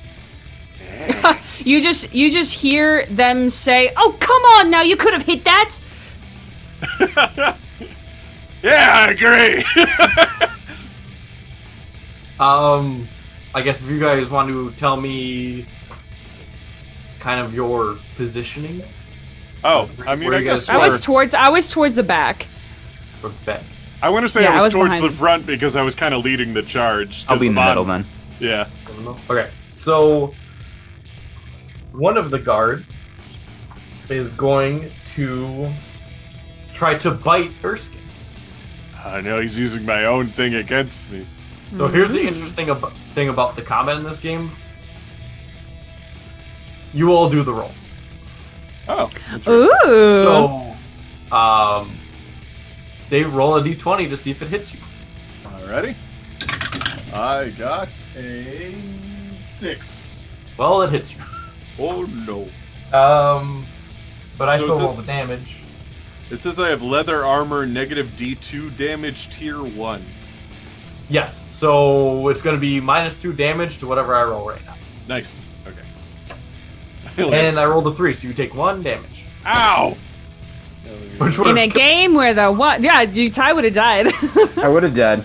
you just you just hear them say, "Oh, come on now! You could have hit that." yeah, I agree! Um, I guess if you guys want to tell me kind of your positioning oh, I mean, Where I guess I was towards I was towards the back. towards the back. I want to say Yeah, I I was, was towards behind the them. front because I was kind of leading the charge. I'll be in the Vaughn- middle then. Yeah. Okay, so one of the guards is going to try to bite Erskine. I know he's using my own thing against me. So here's the interesting ab- thing about the combat in this game. You all do the rolls. Oh. Ooh. So, um, they roll a d20 to see if it hits you. Alrighty. I got a six. Well, it hits you. Oh no. Um, but I So still is roll this- the damage. It says I have leather armor, negative D2 damage, tier 1. Yes, so it's going to be minus two damage to whatever I roll right now. Nice. Okay. And I rolled a three, so you take one damage. Ow! Which In would a game where the one, yeah, you Ty would have died. I would have died.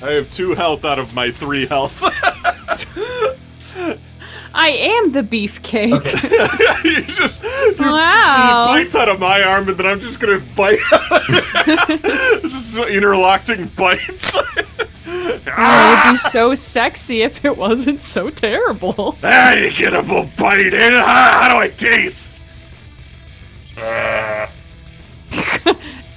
I have two health out of my three health. I am the beefcake. Okay. you just you, Wow. you bites out of my arm, and then I'm just gonna bite. just interlocking bites. Oh, ah, it'd be so sexy if it wasn't so terrible. ah, you get a little bite in. Ah, how do I taste?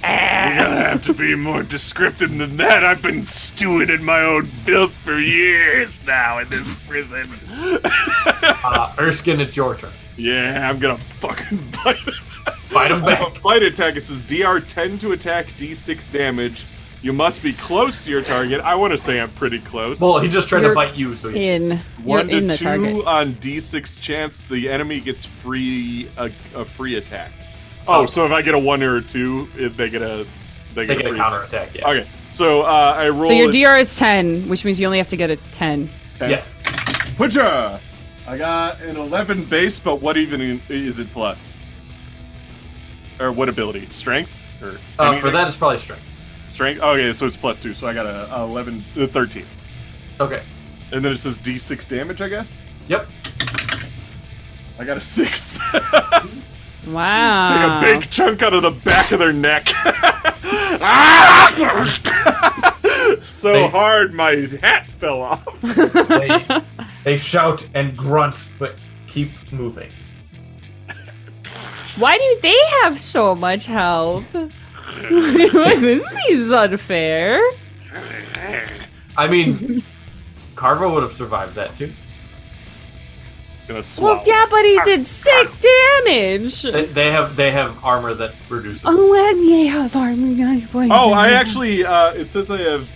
You're gonna have to be more descriptive than that. I've been stewing in my own filth for years now in this prison. uh, Erskine, it's your turn. yeah, I'm gonna fucking bite him. Bite him back. Bite attack. It says DR 10 to attack, D6 damage. You must be close to your target. I want to say I'm pretty close. Well, he just tried You're to bite you, so you, In you're One in to the two target. on D6 chance, the enemy gets free a, a free attack. Oh, so if I get a one or a two, it, they get a they they get, get a free. counter attack. Yeah. Okay, so uh, I roll. So your a DR is ten, which means you only have to get a ten. 10. Yes. Putcha! I got an 11 base, but what even is it plus? Or what ability? Strength? Or Uh, for that, it's probably strength. Strength? Oh, yeah, so it's plus two. So I got a, a 11, uh, 13. Okay. And then it says d6 damage, I guess? Yep. I got a six. Wow. Take a big chunk out of the back of their neck. So They- hard, my hat fell off. They, they shout and grunt, but keep moving. Why do they have so much health? this seems unfair. I mean, Carva would have survived that too. Gonna swallow. Well, yeah, but he did six damage. They, they have they have armor that reduces. Oh, and they have armor. Oh, I actually. Uh, it says I have.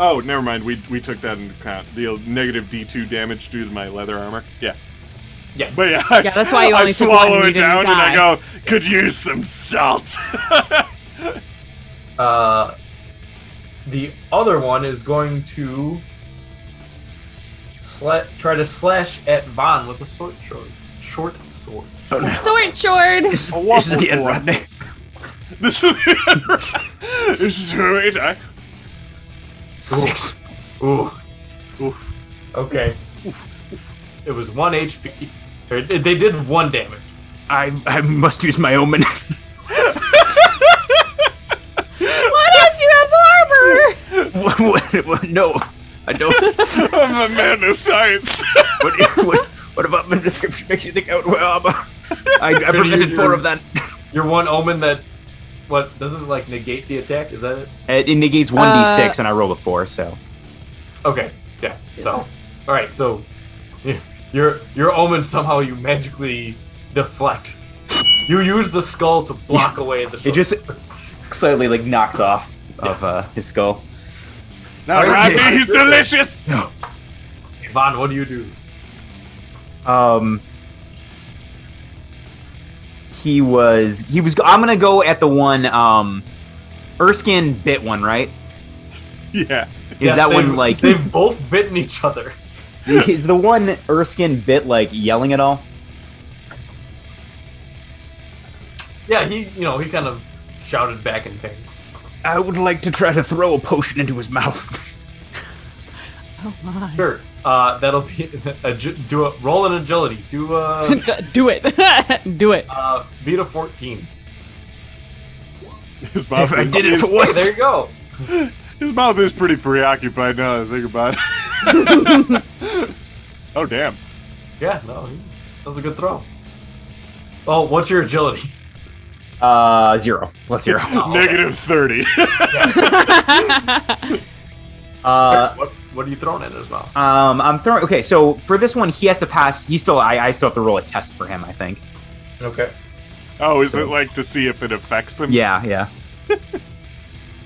Oh, never mind. We we took that into account. The negative D2 damage due to my leather armor. Yeah. Yeah. But yeah, I, Yeah, that's why you I only took swallow one, it didn't down and I go, could use some salt. Uh, the other one is going to sla- try to slash at Vaughn with a short sword. Short sword. Oh no. Sword sword. This, A this is the end, sword. Rodney. this is the end run. this is who it I. Six. Ooh. Oof. Okay. It was one HP. They they did one damage. I I must use my omen. Why don't you have armor? no, I don't. I'm a man of science. what, what, what about my description makes you think I would wear armor? I, I prevented four of that. Your one omen that what doesn't like negate the attack. Is that it? It, it negates one d Uh, six, and I rolled a four. So Okay. Yeah. So, all right. So, y- your your omen somehow you magically deflect. You use the skull to block away the. it just slightly like knocks off of uh, his skull. Now, Okay. Rodney, he's delicious. Vaughn, what do you do? Um, he was he was. I'm gonna go at the one. Um, Erskine bit one, right? Yeah. Is Yes, that one like they've both bitten each other? is the one Erskine bit like yelling at all? Yeah, he you know he kind of shouted back in pain. I would like to try to throw a potion into his mouth. Oh my. Sure. Uh, that'll be agi- do a roll an agility. Do a D- do it. do it. uh, beat a fourteen. His mouth, If I did it for once. there you go. his mouth is pretty preoccupied now that I think about it. oh, damn. Yeah, no, that was a good throw. Oh, what's your agility? Uh, zero plus zero. Oh, okay. Negative 30. Uh, what what are you throwing in as well? um, I'm throwing. Okay, so for this one, he has to pass. He still. I, I still have to roll a test for him. I think. Okay. oh, is it like to see if it affects him? Yeah, yeah.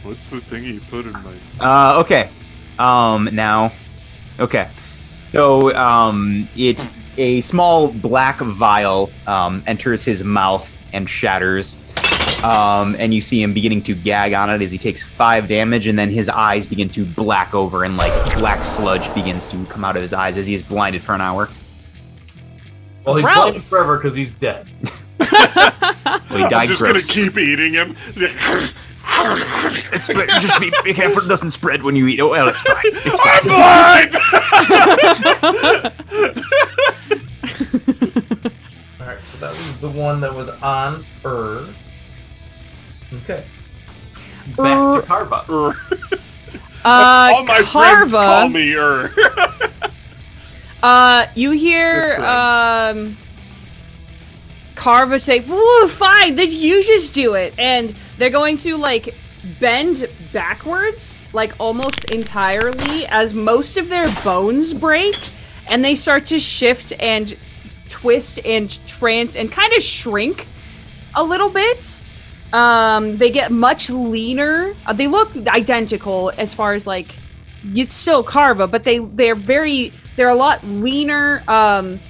What's the thing you put in my. Uh, okay. Um, now, okay. So, um, it's a small black vial um, enters his mouth and shatters. Um, and you see him beginning to gag on it as he takes five damage, and then his eyes begin to black over, and like black sludge begins to come out of his eyes as he is blinded for an hour. Well, he's blinded forever because he's dead. Well, he died I'm just gross. gonna keep eating him. It's, but just be, be careful it doesn't spread when you eat. Oh, well, it's fine. It's fine. I'm fine. blind! All right, so that was the one that was on Ur. Okay. Back Ur- to Carva. Uh, All my friends call me Ur. Uh, you hear um, Carva say, "Ooh, fine, then you just do it," and they're going to like bend backwards, like almost entirely, as most of their bones break, and they start to shift and twist and trance and kind of shrink a little bit. Um, they get much leaner. Uh, they look identical as far as like it's still Carva, but they they're very they're a lot leaner um,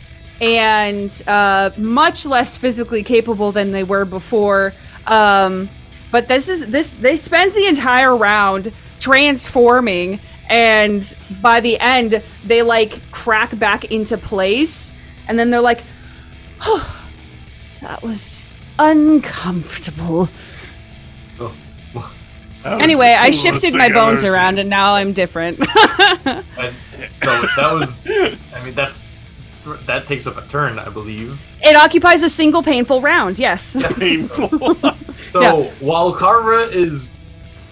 and uh, much less physically capable than they were before. Um, but this is this they spends the entire round transforming, and by the end they like crack back into place, and then they're like, "Oh, that was uncomfortable." Oh, That Anyway, I shifted my bones ever around, and now I'm different. and so that was. I mean, that's that takes up a turn, I believe. it occupies a single painful round. Yes. Painful. So Yeah. while Carva is,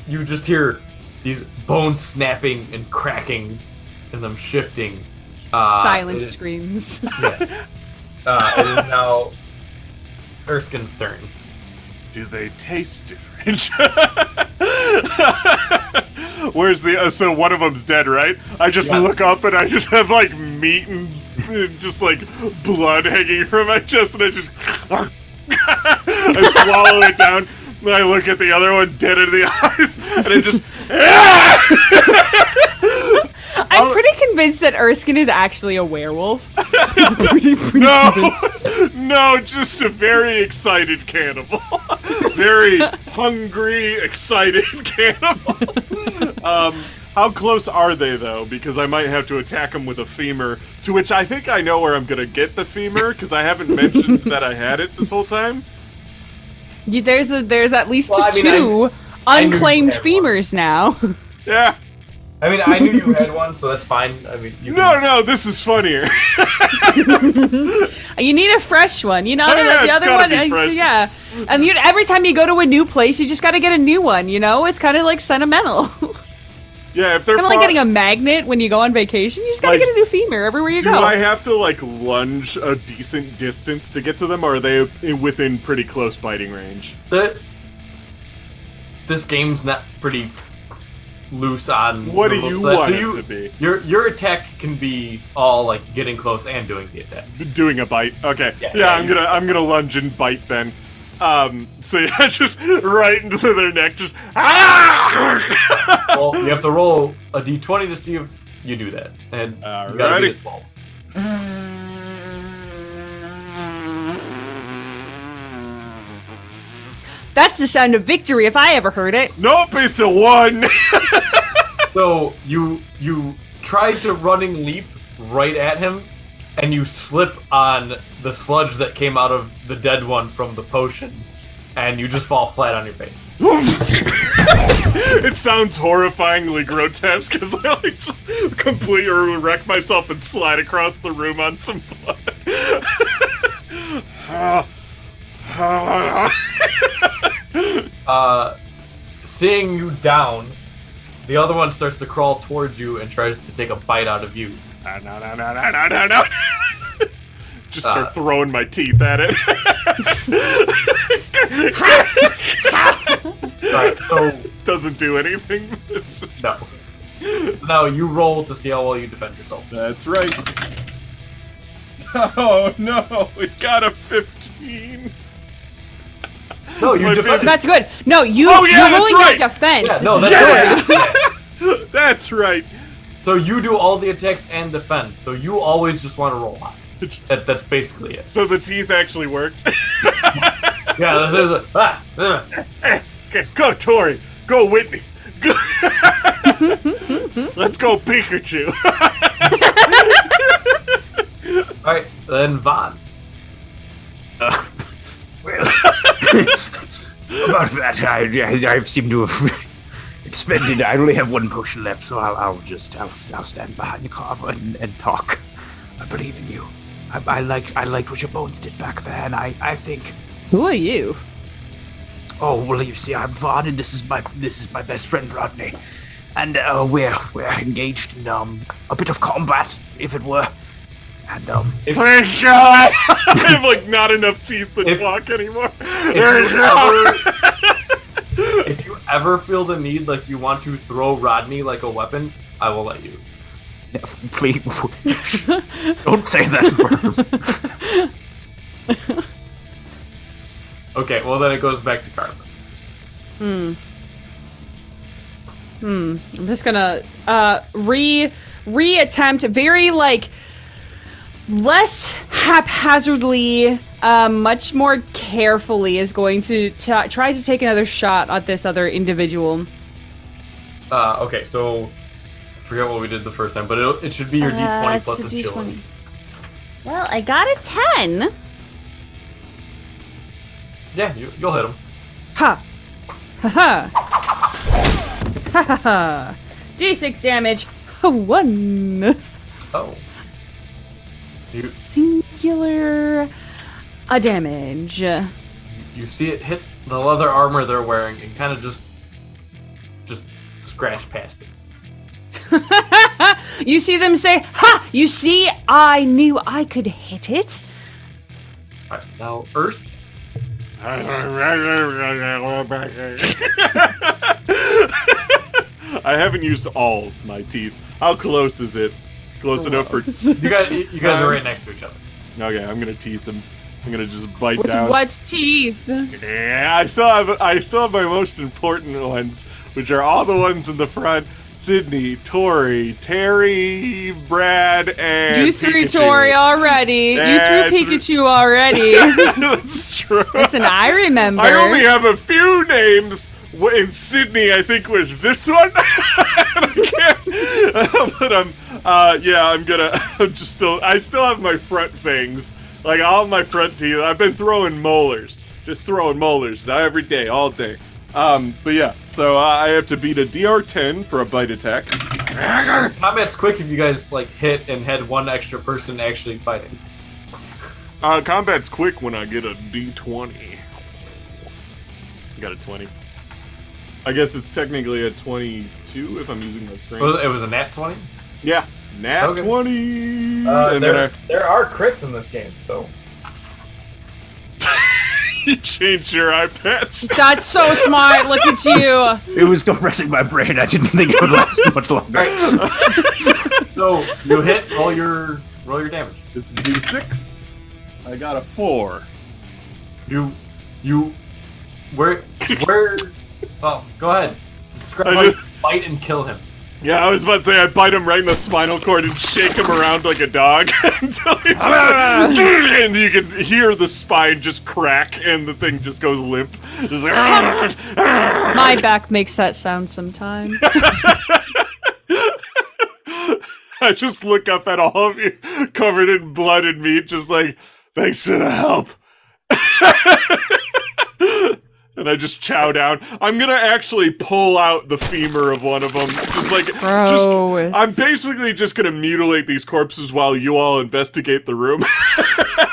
you just hear these bones snapping and cracking, and them shifting. Uh, Silent it is- screams. yeah. Uh, it is now Erskine's turn. Do they taste different? Where's the? Uh, so one of them's dead, right? I just Yeah. look up and I just have like meat and just like blood hanging from my chest, and I just I swallow it down. And I look at the other one dead in the eyes, and it just. I'm pretty convinced that Erskine is actually a werewolf. pretty, pretty No, convinced. no, just a very excited cannibal. very hungry, excited cannibal. um, how close are they, though? Because I might have to attack them with a femur, to which I think I know where I'm going to get the femur, because I haven't mentioned that I had it this whole time. You- There's a there's at least Well, I mean, two I unclaimed had one. femurs now. Yeah. I mean, I knew you had one, so that's fine. I mean, you No, no, this is funnier. You need a fresh one. You know, Oh, yeah, the it's other one, be fresh. yeah. And you, every time you go to a new place, you just got to get a new one. You know, it's kind of like sentimental. yeah, if they're kind of like getting a magnet when you go on vacation. You just got to Like, get a new femur everywhere you Do go. Do I have to like lunge a decent distance to get to them, or are they within pretty close biting range? the, this game's not pretty loose on What do you for want so it to be? Your your attack can be all like getting close and doing the attack. Doing a bite. Okay. Yeah, Yeah, yeah, I'm gonna I'm gonna lunge and bite then. Um. So yeah, just right into their neck. Just ah! well, you have to roll a d20 to see if you do that, and you gotta be Alrighty. at 12. That's the sound of victory if I ever heard it. nope, it's a one. So you you tried to running leap right at him, and you slip on the sludge that came out of the dead one from the potion, and you just fall flat on your face. it sounds horrifyingly grotesque as I like just completely wreck myself and slide across the room on some blood. Ah. Uh, seeing you down, the other one starts to crawl towards you and tries to take a bite out of you. no, no, no, no, no, no, no. Just start Uh. throwing my teeth at it. Alright, so Doesn't do anything. It's just, no. Now you roll to see how well you defend yourself. that's right. Oh no, it got a 15. No, you My defend. That's good. No, you. Oh, yeah, you're that's rolling right. your defense. Yeah, no, that's is right. That's right. So you do all the attacks and defense. So you always just want to roll high. That, that's basically it. So the teeth actually worked. Yeah, there's, there's a ah, uh. Okay, go Tori. Go Whitney. Go- Let's go Pikachu. All right, then Vaughn. About that, I, I, I seem to have expended. I only have one potion left, so I'll, I'll just I'll, I'll stand behind the carver and, and talk. I believe in you. I, I like I liked what your bones did back there, and I, I think. Who are you? Oh well, you see, I'm Vaughn, and this is my this is my best friend Rodney, and uh, we're we're engaged in um a bit of combat, if it were, and um Please God. I have like not enough teeth to If- talk anymore. If you, ever, if you ever feel the need, like you want to throw Rodney like a weapon, I will let you. please don't say that. Okay, well then it goes back to Carmen. Hmm. Hmm. I'm just gonna uh re re-attempt very like less haphazardly, uh, much more carefully is going to t- try to take another shot at this other individual. Uh, okay, so I forget what we did the first time, but it, it should be your Uh, d20 it's plus a agility. Well, I got a 10. Yeah, you, you'll hit him. Ha! Ha ha! Ha ha ha! D6 damage. One. Oh. You, Singular a damage. you see it hit the leather armor they're wearing and kind of just just scratch past it. you see them say, Ha! You see, I knew I could hit it. Alright, now Ersk. I haven't used all my teeth. How close is it? Close enough for. You guys, you you guys are right next to each other. Okay, I'm gonna teeth them. I'm gonna just bite With down. what teeth? Yeah, I still have I still have my most important ones, which are all the ones in the front. Sydney, Tori, Terry, Brad, and You threw Pikachu. Tori already. You And- threw Pikachu already. That's true. Listen, I remember. I only have a few names. In Sydney, I think was this one. But I'm, uh, yeah, I'm gonna. I'm just still. I still have my front fangs, like all my front teeth. I've been throwing molars, just throwing molars every day, all day. Um, but yeah, so uh, I have to beat a DR10 for a bite attack. Combat's quick if you guys like hit and had one extra person actually fighting. Uh, combat's quick when I get a D20. Got a 20. I guess it's technically a 22 if I'm using my strength. Well, It was a nat twenty. Yeah, nat Okay. 20. Uh, and there, then there are crits in this game, so you changed your eye patch. That's so smart. Look at you. It was compressing my brain. I didn't think it would last much longer. Alright. so you hit, roll your roll your damage. This is D6. I got a 4. You you where where oh go ahead. Describe how you just- fight and kill him. Yeah, I was about to say I bite him right in the spinal cord and shake him around like a dog until he just and you can hear the spine just crack and the thing just goes limp. Just like, My back makes that sound sometimes. I just look up at all of you covered in blood and meat, just like, thanks for the help. And I just chow down. I'm gonna actually pull out the femur of one of them. Just like, just, I'm basically just gonna mutilate these corpses while you all investigate the room.